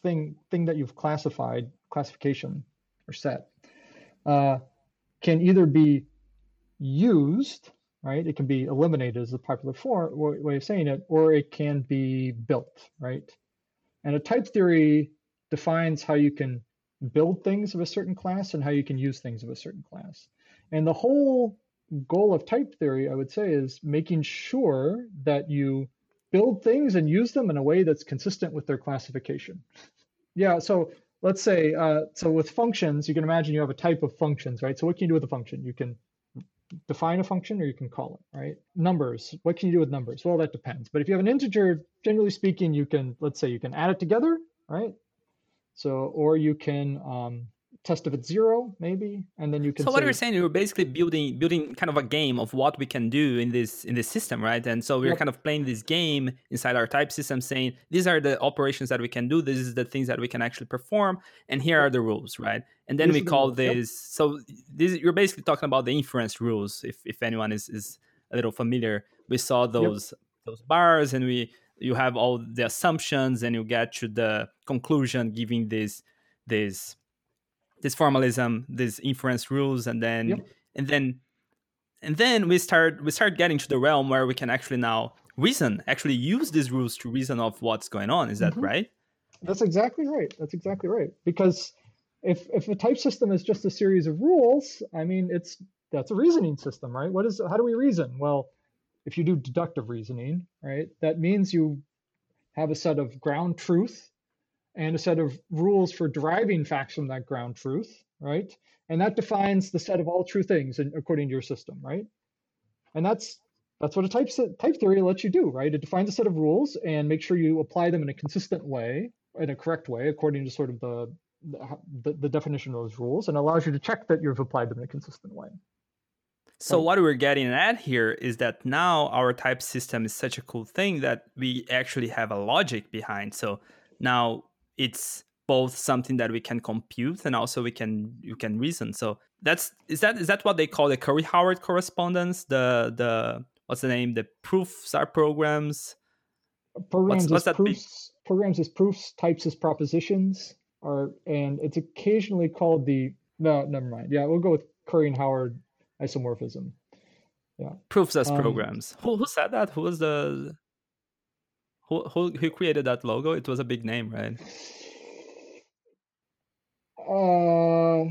thing thing that you've classified, classification or set, uh, can either be used, right? It can be eliminated as a popular form way of saying it, or it can be built, right? And a type theory defines how you can build things of a certain class and how you can use things of a certain class. And the whole goal of type theory, I would say, is making sure that you build things and use them in a way that's consistent with their classification. Yeah, so let's say, uh, so with functions, you can imagine you have a type of functions, right? So what can you do with a function? You can define a function or you can call it, right? Numbers, what can you do with numbers? Well, that depends. But if you have an integer, generally speaking, you can, let's say you can add it together, right? So, or you can um, test if it's zero maybe and then you can so say, what you're saying you're basically building building kind of a game of what we can do in this in this system right? And so we're yep. kind of playing this game inside our type system saying these are the operations that we can do. This is the things that we can actually perform. And here are the rules right? And then we call the this yep. so this you're basically talking about the inference rules if if anyone is is a little familiar. We saw those yep. those bars and we you have all the assumptions and you get to the conclusion giving this this this formalism, these inference rules, and then yep. and then and then we start we start getting to the realm where we can actually now reason, actually use these rules to reason of what's going on. Is that mm-hmm. right? That's exactly right. That's exactly right. Because if if a type system is just a series of rules, I mean, it's that's a reasoning system, right? What is how do we reason? Well, if you do deductive reasoning, right, that means you have a set of ground truth and a set of rules for deriving facts from that ground truth, right? And that defines the set of all true things according to your system, right? And that's that's what a type set, type theory lets you do, right? It defines a set of rules and make sure you apply them in a consistent way, in a correct way, according to sort of the the, the definition of those rules, and allows you to check that you've applied them in a consistent way. So what we're getting at here is that now our type system is such a cool thing that we actually have a logic behind. So now it's both something that we can compute and also we can you can reason. So that's is that is that what they call the Curry Howard correspondence? The the what's the name? The proofs are programs. Programs what's, what's that proofs. Be? Programs as proofs, types as propositions, are and it's occasionally called the no, never mind. Yeah, we'll go with Curry and Howard isomorphism. Yeah. Proofs as um, programs. Who who said that? Who was the who, who who created that logo? It was a big name, right? Uh,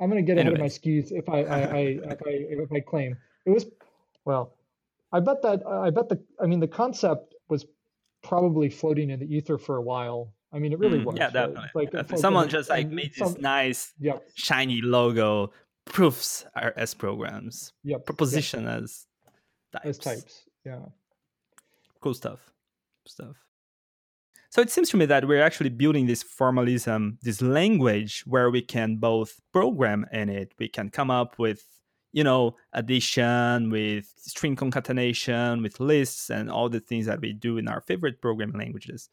I'm gonna get ahead of my skis if I, I, I if I if I claim it was well. I bet that I bet the I mean the concept was probably floating in the ether for a while. I mean, it really mm, was. Yeah, definitely. Like, definitely. Someone just like made this some, nice, yep. shiny logo. Proofs are as programs. Yeah. Proposition yep. as types. As types. Yeah. Cool stuff stuff. So it seems to me that we're actually building this formalism, this language where we can both program in it. We can come up with, you know, addition, with string concatenation, with lists, and all the things that we do in our favorite programming languages.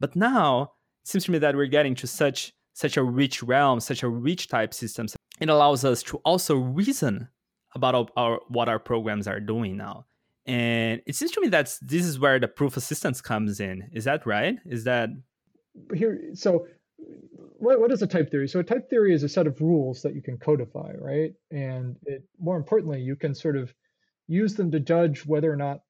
But now it seems to me that we're getting to such such a rich realm, such a rich type system. It allows us to also reason about our what our programs are doing now and it seems to me that this is where the proof assistants comes in is that right is that here so what, what is a type theory? So a type theory is a set of rules that you can codify, right? And it, more importantly, you can sort of use them to judge whether or not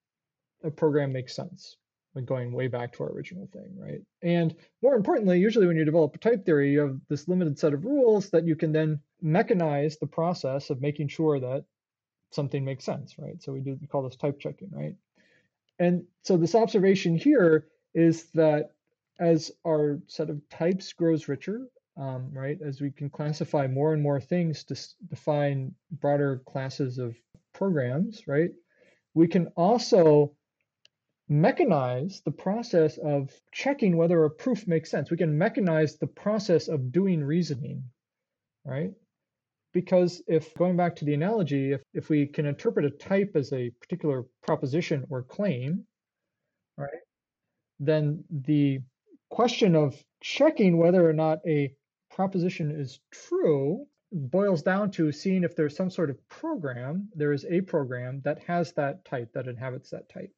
a program makes sense. Like going way back to our original thing, right? And more importantly, usually when you develop a type theory, you have this limited set of rules that you can then mechanize the process of making sure that something makes sense, right? So we do we call this type checking, right? And so this observation here is that as our set of types grows richer, um, right, as we can classify more and more things to define broader classes of programs, right, we can also mechanize the process of checking whether a proof makes sense. We can mechanize the process of doing reasoning, right? Because if going back to the analogy, if, if we can interpret a type as a particular proposition or claim, right, then the question of checking whether or not a proposition is true boils down to seeing if there's some sort of program, there is a program that has that type, that inhabits that type.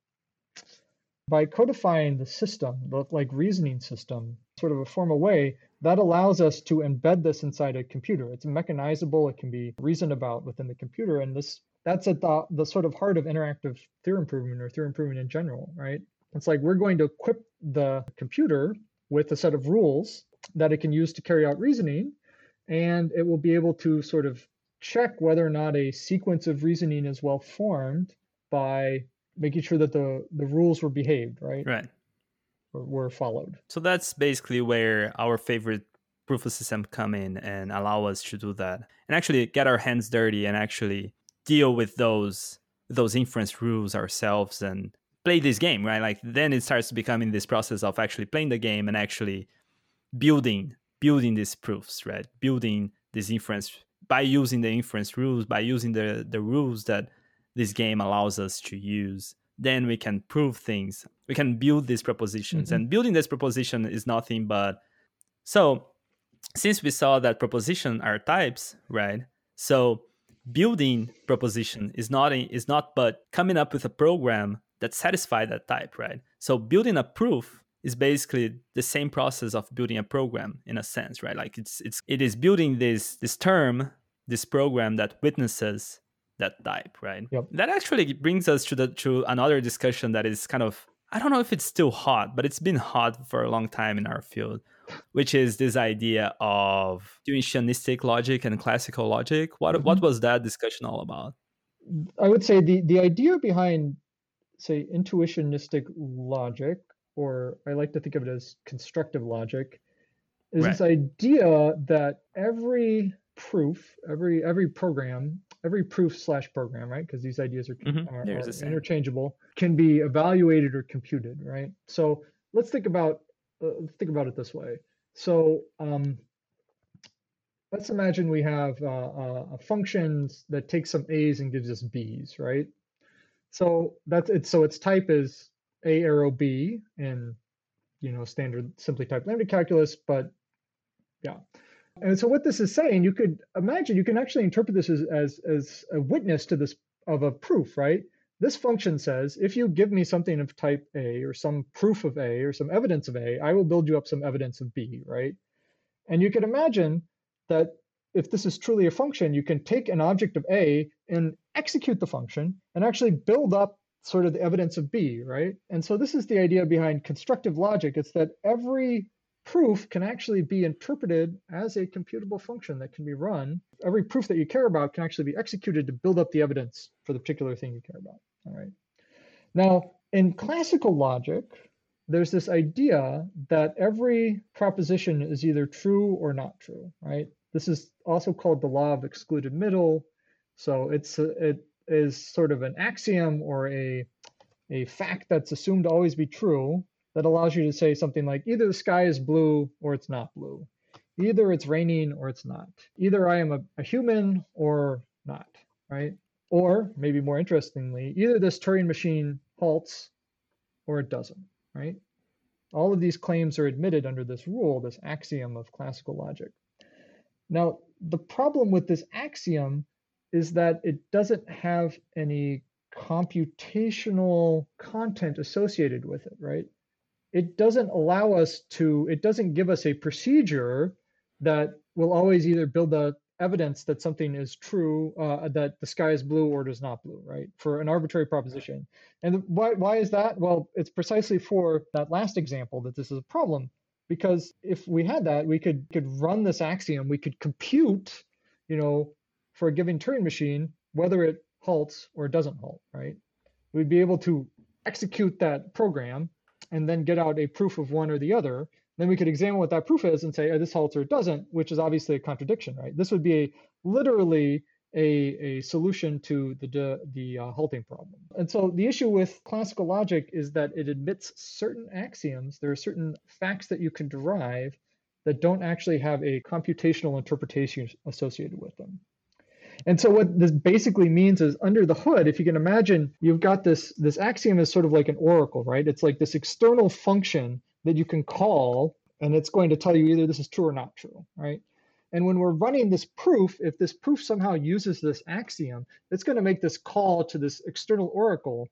By codifying the system, the like reasoning system, sort of a formal way, that allows us to embed this inside a computer. It's mechanizable, it can be reasoned about within the computer, and this that's at the, the sort of heart of interactive theorem proving or theorem proving in general, right? It's like we're going to equip the computer with a set of rules that it can use to carry out reasoning, and it will be able to sort of check whether or not a sequence of reasoning is well formed by making sure that the, the rules were behaved, right? Right. Were followed. So that's basically where our favorite proof assistant come in and allow us to do that and actually get our hands dirty and actually deal with those those inference rules ourselves and play this game, right? Like then it starts becoming this process of actually playing the game and actually building building these proofs, right? Building this inference by using the inference rules, by using the the rules that this game allows us to use. Then we can prove things. We can build these propositions, mm-hmm. and building this proposition is nothing but so. Since we saw that proposition are types, right? So building proposition is not a, is not but coming up with a program that satisfy that type, right? So building a proof is basically the same process of building a program in a sense, right? Like it's it's it is building this this term, this program that witnesses that type, right? Yep. That actually brings us to the to another discussion that is kind of I don't know if it's still hot, but it's been hot for a long time in our field, which is this idea of intuitionistic logic and classical logic. What mm-hmm. what was that discussion all about? I would say the the idea behind say intuitionistic logic, or I like to think of it as constructive logic, is right. this idea that every proof, every every program, every proof slash program, right? Because these ideas are, mm-hmm. are, are interchangeable, can be evaluated or computed, right? So let's think about uh, think about it this way. So um, let's imagine we have uh, uh, a function that takes some a's and gives us b's, right? So that's it. So its type is A arrow B in, you know, standard simply typed lambda calculus, but yeah. And so what this is saying, you could imagine, you can actually interpret this as, as, as a witness to this of a proof, right? This function says, if you give me something of type A or some proof of A or some evidence of A, I will build you up some evidence of B, right? And you can imagine that if this is truly a function, you can take an object of A and execute the function and actually build up sort of the evidence of B, right? And so this is the idea behind constructive logic. It's that every proof can actually be interpreted as a computable function that can be run. Every proof that you care about can actually be executed to build up the evidence for the particular thing you care about. All right. Now, in classical logic, there's this idea that every proposition is either true or not true, right? This is also called the law of excluded middle. So it's it is sort of an axiom or a a fact that's assumed to always be true that allows you to say something like either the sky is blue or it's not blue. Either it's raining or it's not. Either I am a, a human or not, right? Or maybe more interestingly, either this Turing machine halts or it doesn't, right? All of these claims are admitted under this rule, this axiom of classical logic. Now, the problem with this axiom is that it doesn't have any computational content associated with it, right? It doesn't allow us to, it doesn't give us a procedure that will always either build the evidence that something is true, uh, that the sky is blue or it is not blue, right? For an arbitrary proposition. And why, why is that? Well, it's precisely for that last example that this is a problem. Because if we had that, we could could run this axiom, we could compute, you know, for a given Turing machine, whether it halts or doesn't halt, right? We'd be able to execute that program and then get out a proof of one or the other. Then we could examine what that proof is and say, oh, this halts or it doesn't, which is obviously a contradiction, right? This would be a literally a, a solution to the the uh, halting problem. And so the issue with classical logic is that it admits certain axioms. There are certain facts that you can derive that don't actually have a computational interpretation associated with them. And so what this basically means is under the hood, if you can imagine, you've got this this axiom is sort of like an oracle, right? It's like this external function that you can call and it's going to tell you either this is true or not true, right? And when we're running this proof, if this proof somehow uses this axiom, it's going to make this call to this external oracle,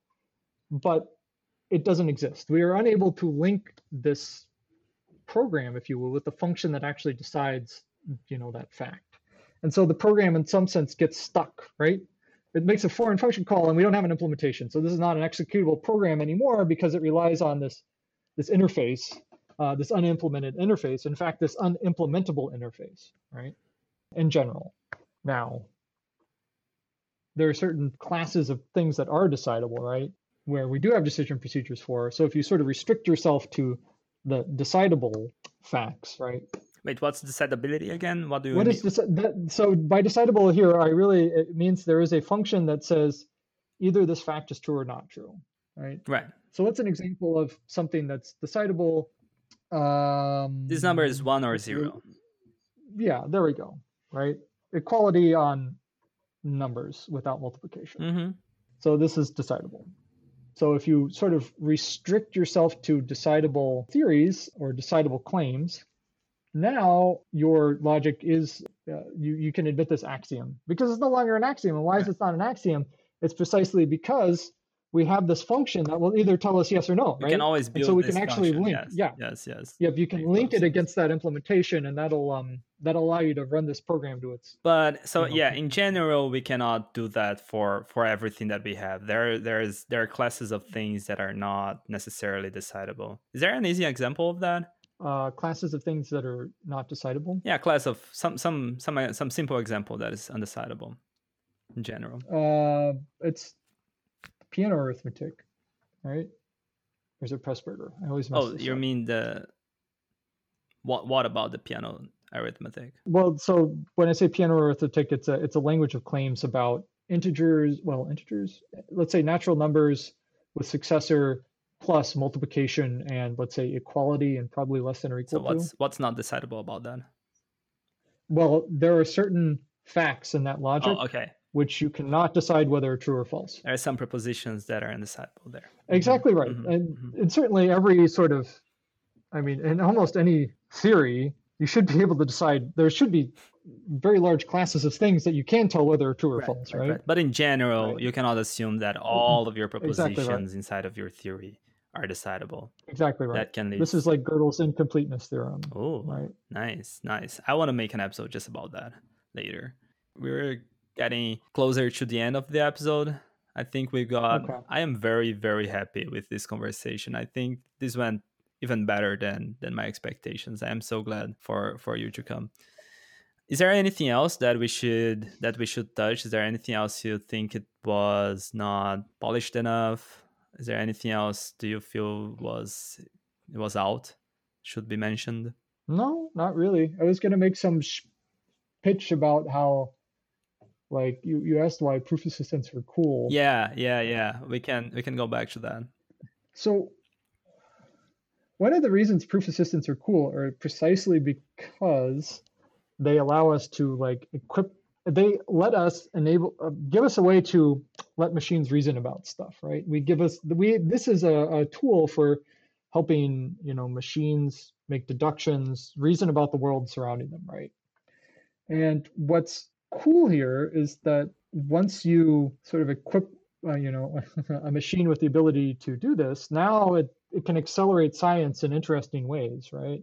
but it doesn't exist. We are unable to link this program, if you will, with the function that actually decides, you know, that fact. And so the program in some sense gets stuck, right? It makes a foreign function call and we don't have an implementation. So this is not an executable program anymore because it relies on this, this interface uh, this unimplemented interface. In fact, this unimplementable interface, right? In general. Now, there are certain classes of things that are decidable, right? Where we do have decision procedures for. So if you sort of restrict yourself to the decidable facts, right? Wait, what's decidability again? What do you what mean? is this, that, so by decidable here, I really it means there is a function that says either this fact is true or not true, right? Right. So what's an example of something that's decidable um, this number is one or zero. Yeah, there we go. Right, equality on numbers without multiplication. Mm-hmm. So this is decidable. So if you sort of restrict yourself to decidable theories or decidable claims, now your logic is uh, you you can admit this axiom because it's no longer an axiom. And why is it not an axiom? It's precisely because we have this function that will either tell us yes or no. Right? can always build. And so we can actually function. link. Yes. Yeah. Yes. Yes. Yep. You can link it against that implementation, and that'll um that'll allow you to run this program to its. But so you know, yeah, in general, we cannot do that for for everything that we have. There there is there are classes of things that are not necessarily decidable. Is there an easy example of that? Uh, classes of things that are not decidable. Yeah, class of some some some some simple example that is undecidable in general. Uh, it's Peano arithmetic right? Or is it Presburger? I always mess Oh, you up. mean the what? What about the Peano arithmetic? Well, so when I say Peano arithmetic, it's a it's a language of claims about integers. Well, integers. Let's say natural numbers with successor plus multiplication and let's say equality and probably less than or equal So what's to. what's not decidable about that? Well, there are certain facts in that logic Oh, okay. which you cannot decide whether are true or false. There are some propositions that are undecidable there. Exactly right. mhm, and, mhm. and certainly every sort of, I mean, in almost any theory, you should be able to decide. There should be very large classes of things that you can tell whether are true or Right, false, right, right? But in general, Right. Mm-hmm. you cannot assume that all of your Exactly propositions right. inside of your theory are decidable. Exactly right. That can lead. This is like Gödel's incompleteness theorem, oh, right? nice, nice. I want to make an episode just about that later. We're getting closer to the end of the episode. I think we got. Okay. I am very, very happy with this conversation. I think this went even better than than my expectations. I am so glad for for you to come. Is there anything else that we should that we should touch? Is there anything else you think it was not polished enough? Is there anything else do you feel was it was out should be mentioned? No, not really. I was going to make some sh- pitch about how, like, you, you asked why proof assistants are cool. Yeah, yeah, yeah. We can we can go back to that. So one of the reasons proof assistants are cool are precisely because they allow us to like equip they let us enable uh, give us a way to let machines reason about stuff right we give us we this is a, a tool for helping you know machines make deductions reason about the world surrounding them right and what's cool here is that once you sort of equip uh, you know a machine with the ability to do this now it it can accelerate science in interesting ways, right?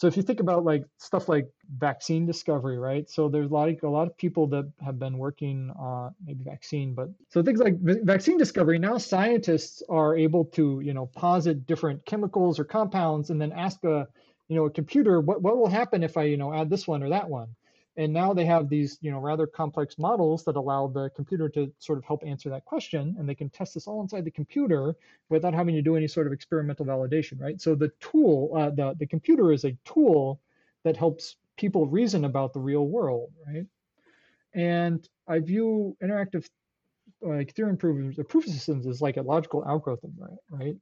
So if you think about like stuff like vaccine discovery, right? So there's like a lot of people that have been working on maybe vaccine, but so things like vaccine discovery. Now scientists are able to you know posit different chemicals or compounds and then ask a you know a computer what what will happen if I you know add this one or that one and now they have these you know rather complex models that allow the computer to sort of help answer that question and they can test this all inside the computer without having to do any sort of experimental validation right? So the tool uh, the, the computer is a tool that helps people reason about the real world right? And i view interactive like theorem proofs or proof systems is like a logical algorithm right right?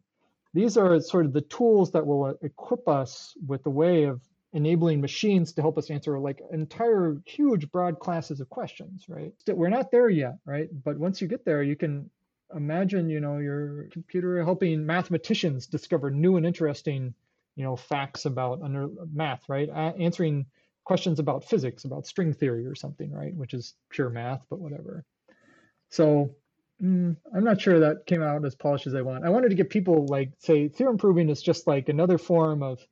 These are sort of the tools that will equip us with the way of enabling machines to help us answer like entire huge broad classes of questions right? We're not there yet right? But once you get there you can imagine you know your computer helping mathematicians discover new and interesting you know facts about under math right? Answering questions about physics about string theory or something right? Which is pure math but whatever. So mm, i'm not sure that came out as polished as i want. I wanted to get people like say theorem proving is just like another form of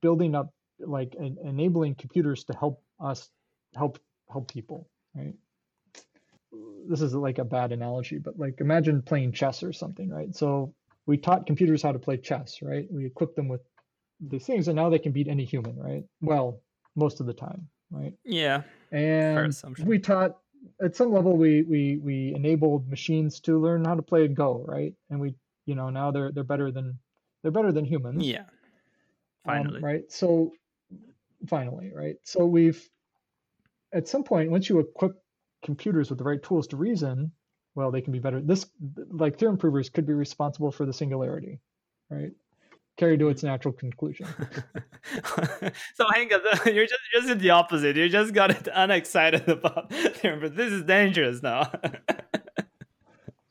building up like en- enabling computers to help us help help people right? This is like a bad analogy but like imagine playing chess or something right? So we taught computers how to play chess right? We equipped them with these things and now they can beat any human right? Well most of the time right? Yeah. And we taught at some level we we we enabled machines to learn how to play go right? And we you know now they're they're better than they're better than humans. Yeah. Finally. Um, right? So finally right? So we've at some point once you equip computers with the right tools to reason well they can be better. This like theorem provers could be responsible for the singularity right? Carried to its natural conclusion. So hang on you're just just the opposite. You just got it unexcited about theorem but this is dangerous now.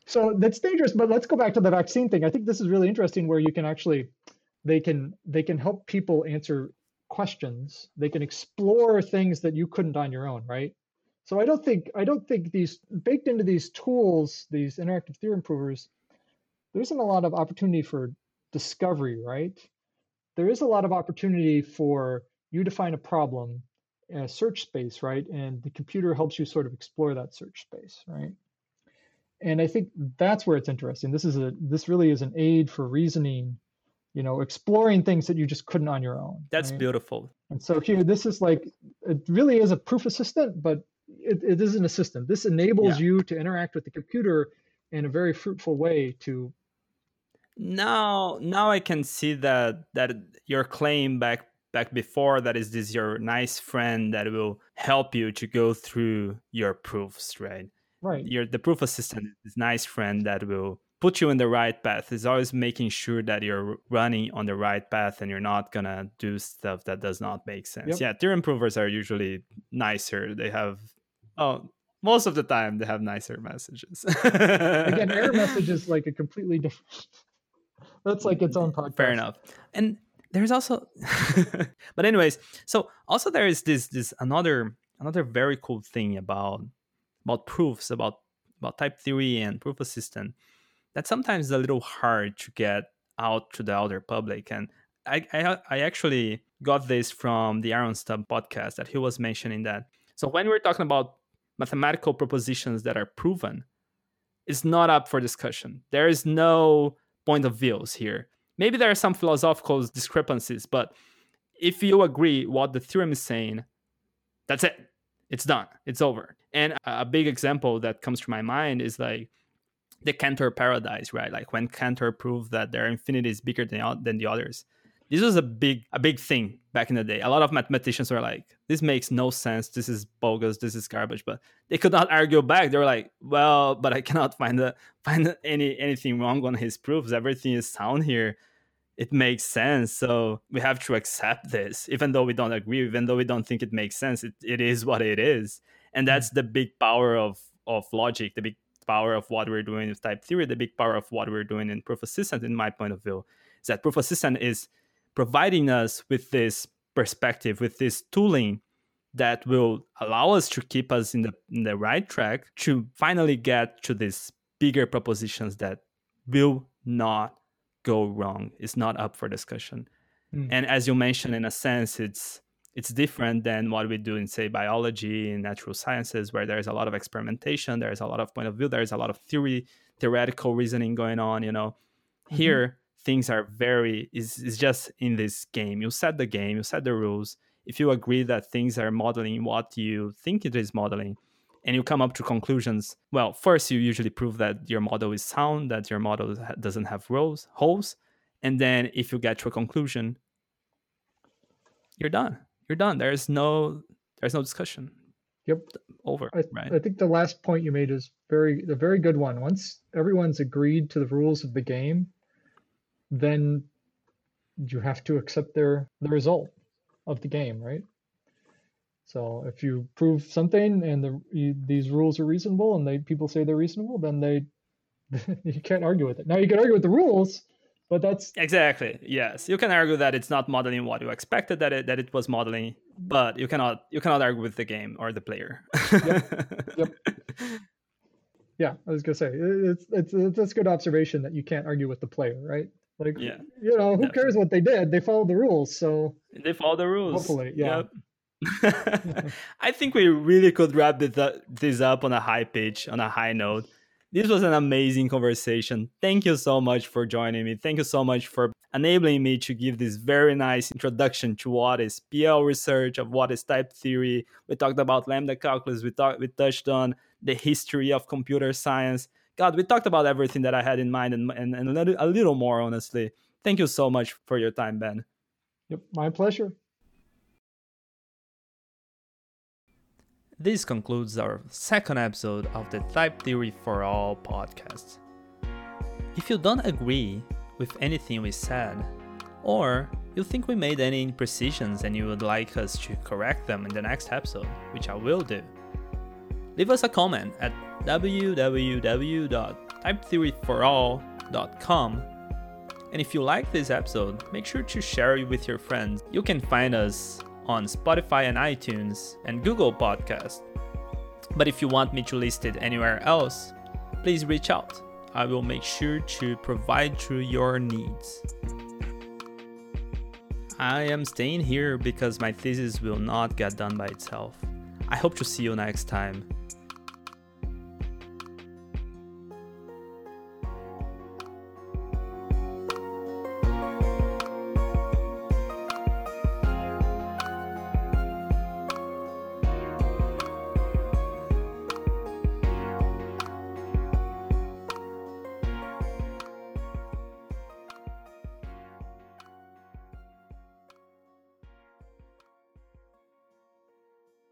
So that's dangerous but let's go back to the vaccine thing. I think this is really interesting where you can actually they can they can help people answer questions they can explore things that you couldn't on your own right? So i don't think i don't think these baked into these tools these interactive theorem provers there isn't a lot of opportunity for discovery right? There is a lot of opportunity for you to find a problem a search space right? And the computer helps you sort of explore that search space right? And i think that's where it's interesting. This is a this really is an aid for reasoning you know exploring things that you just couldn't on your own that's right? beautiful and so here this is like it really is a proof assistant but it, it is an assistant this enables yeah. you to interact with the computer in a very fruitful way to now now i can see that that your claim back back before that is this your nice friend that will help you to go through your proofs right right your the proof assistant is nice friend that will put you in the right path. is always making sure that you're running on the right path and you're not gonna do stuff that does not make sense. Yep. Yeah, theorem provers are usually nicer. They have oh most of the time they have nicer messages. Again, error message is like a completely different that's like its own podcast. Fair enough. And there's also but anyways, so also there is this this another another very cool thing about about proofs about about type theory and proof assistant that's sometimes is a little hard to get out to the outer public. And I, I, uh, I actually got this from the Aaron Stump podcast that he was mentioning that. So when we're talking about mathematical propositions that are proven, it's not up for discussion. There is no point of views here. Maybe there are some philosophical discrepancies, but if you agree what the theorem is saying, that's it. It's done. It's over. And a big example that comes to my mind is like the Cantor paradise, right? Like when Cantor proved that their infinity is bigger than, than the others. This was a big a big thing back in the day. A lot of mathematicians were like, "This makes no sense. This is bogus. This is garbage." But they could not argue back. They were like, "Well, but I cannot find the find any anything wrong on his proofs. Everything is sound here. It makes sense. So we have to accept this, even though we don't agree, even though we don't think it makes sense. It, it is what it is, and hmm. that's the big power of of logic. The big power of what we're doing with type theory, the big power of what we're doing in proof assistant, in my point of view, is that proof assistant is providing us with this perspective, with this tooling that will allow us to keep us in the in the right track to finally get to these bigger propositions that will not go wrong. It's not up for discussion. Mm. And as you mentioned, in a sense, it's it's different than what we do in say biology and natural sciences, where there's a lot of experimentation, there's a lot of point of view, there's a lot of theory, theoretical reasoning going on. You know, mm-hmm. here things are very is is just in this game. You set the game, you set the rules. If you agree that things are modeling what you think it is modeling, and you come up to conclusions, well, first you usually prove that your model is sound, that your model doesn't have rows, holes, and then if you get to a conclusion, you're done. You're done. There's no there's no discussion. Yep. Over. I, right. I think the last point you made is very a very good one. Once everyone's agreed to the rules of the game, then you have to accept their the result of the game, right? So if you prove something and the you, these rules are reasonable and they people say they're reasonable, then they you can't argue with it. Now you can argue with the rules, but that's exactly yes. You can argue that it's not modeling what you expected that it that it was modeling, but you cannot you cannot argue with the game or the player. yep. yep. Yeah, I was gonna say it's it's it's, a good observation that you can't argue with the player, right? Like, yeah. you know, who cares what they did? They followed the rules, so they follow the rules. Hopefully, yeah. Yep. I think we really could wrap this up on a high pitch, on a high note. This was an amazing conversation. Thank you so much for joining me. Thank you so much for enabling me to give this very nice introduction to what is PL research, of what is type theory. We talked about lambda calculus. We talked, we touched on the history of computer science. God, we talked about everything that I had in mind and, and, and a, little, a little more, honestly. Thank you so much for your time, Ben. Yep, my pleasure. This concludes our second episode of the Type Theory for All podcast. If you don't agree with anything we said, or you think we made any imprecisions and you would like us to correct them in the next episode, which I will do, leave us a comment at www.typetheoryforall.com. And if you like this episode, make sure to share it with your friends. You can find us on Spotify and iTunes and Google Podcast. But if you want me to list it anywhere else, please reach out. I will make sure to provide to your needs. I am staying here because my thesis will not get done by itself. I hope to see you next time.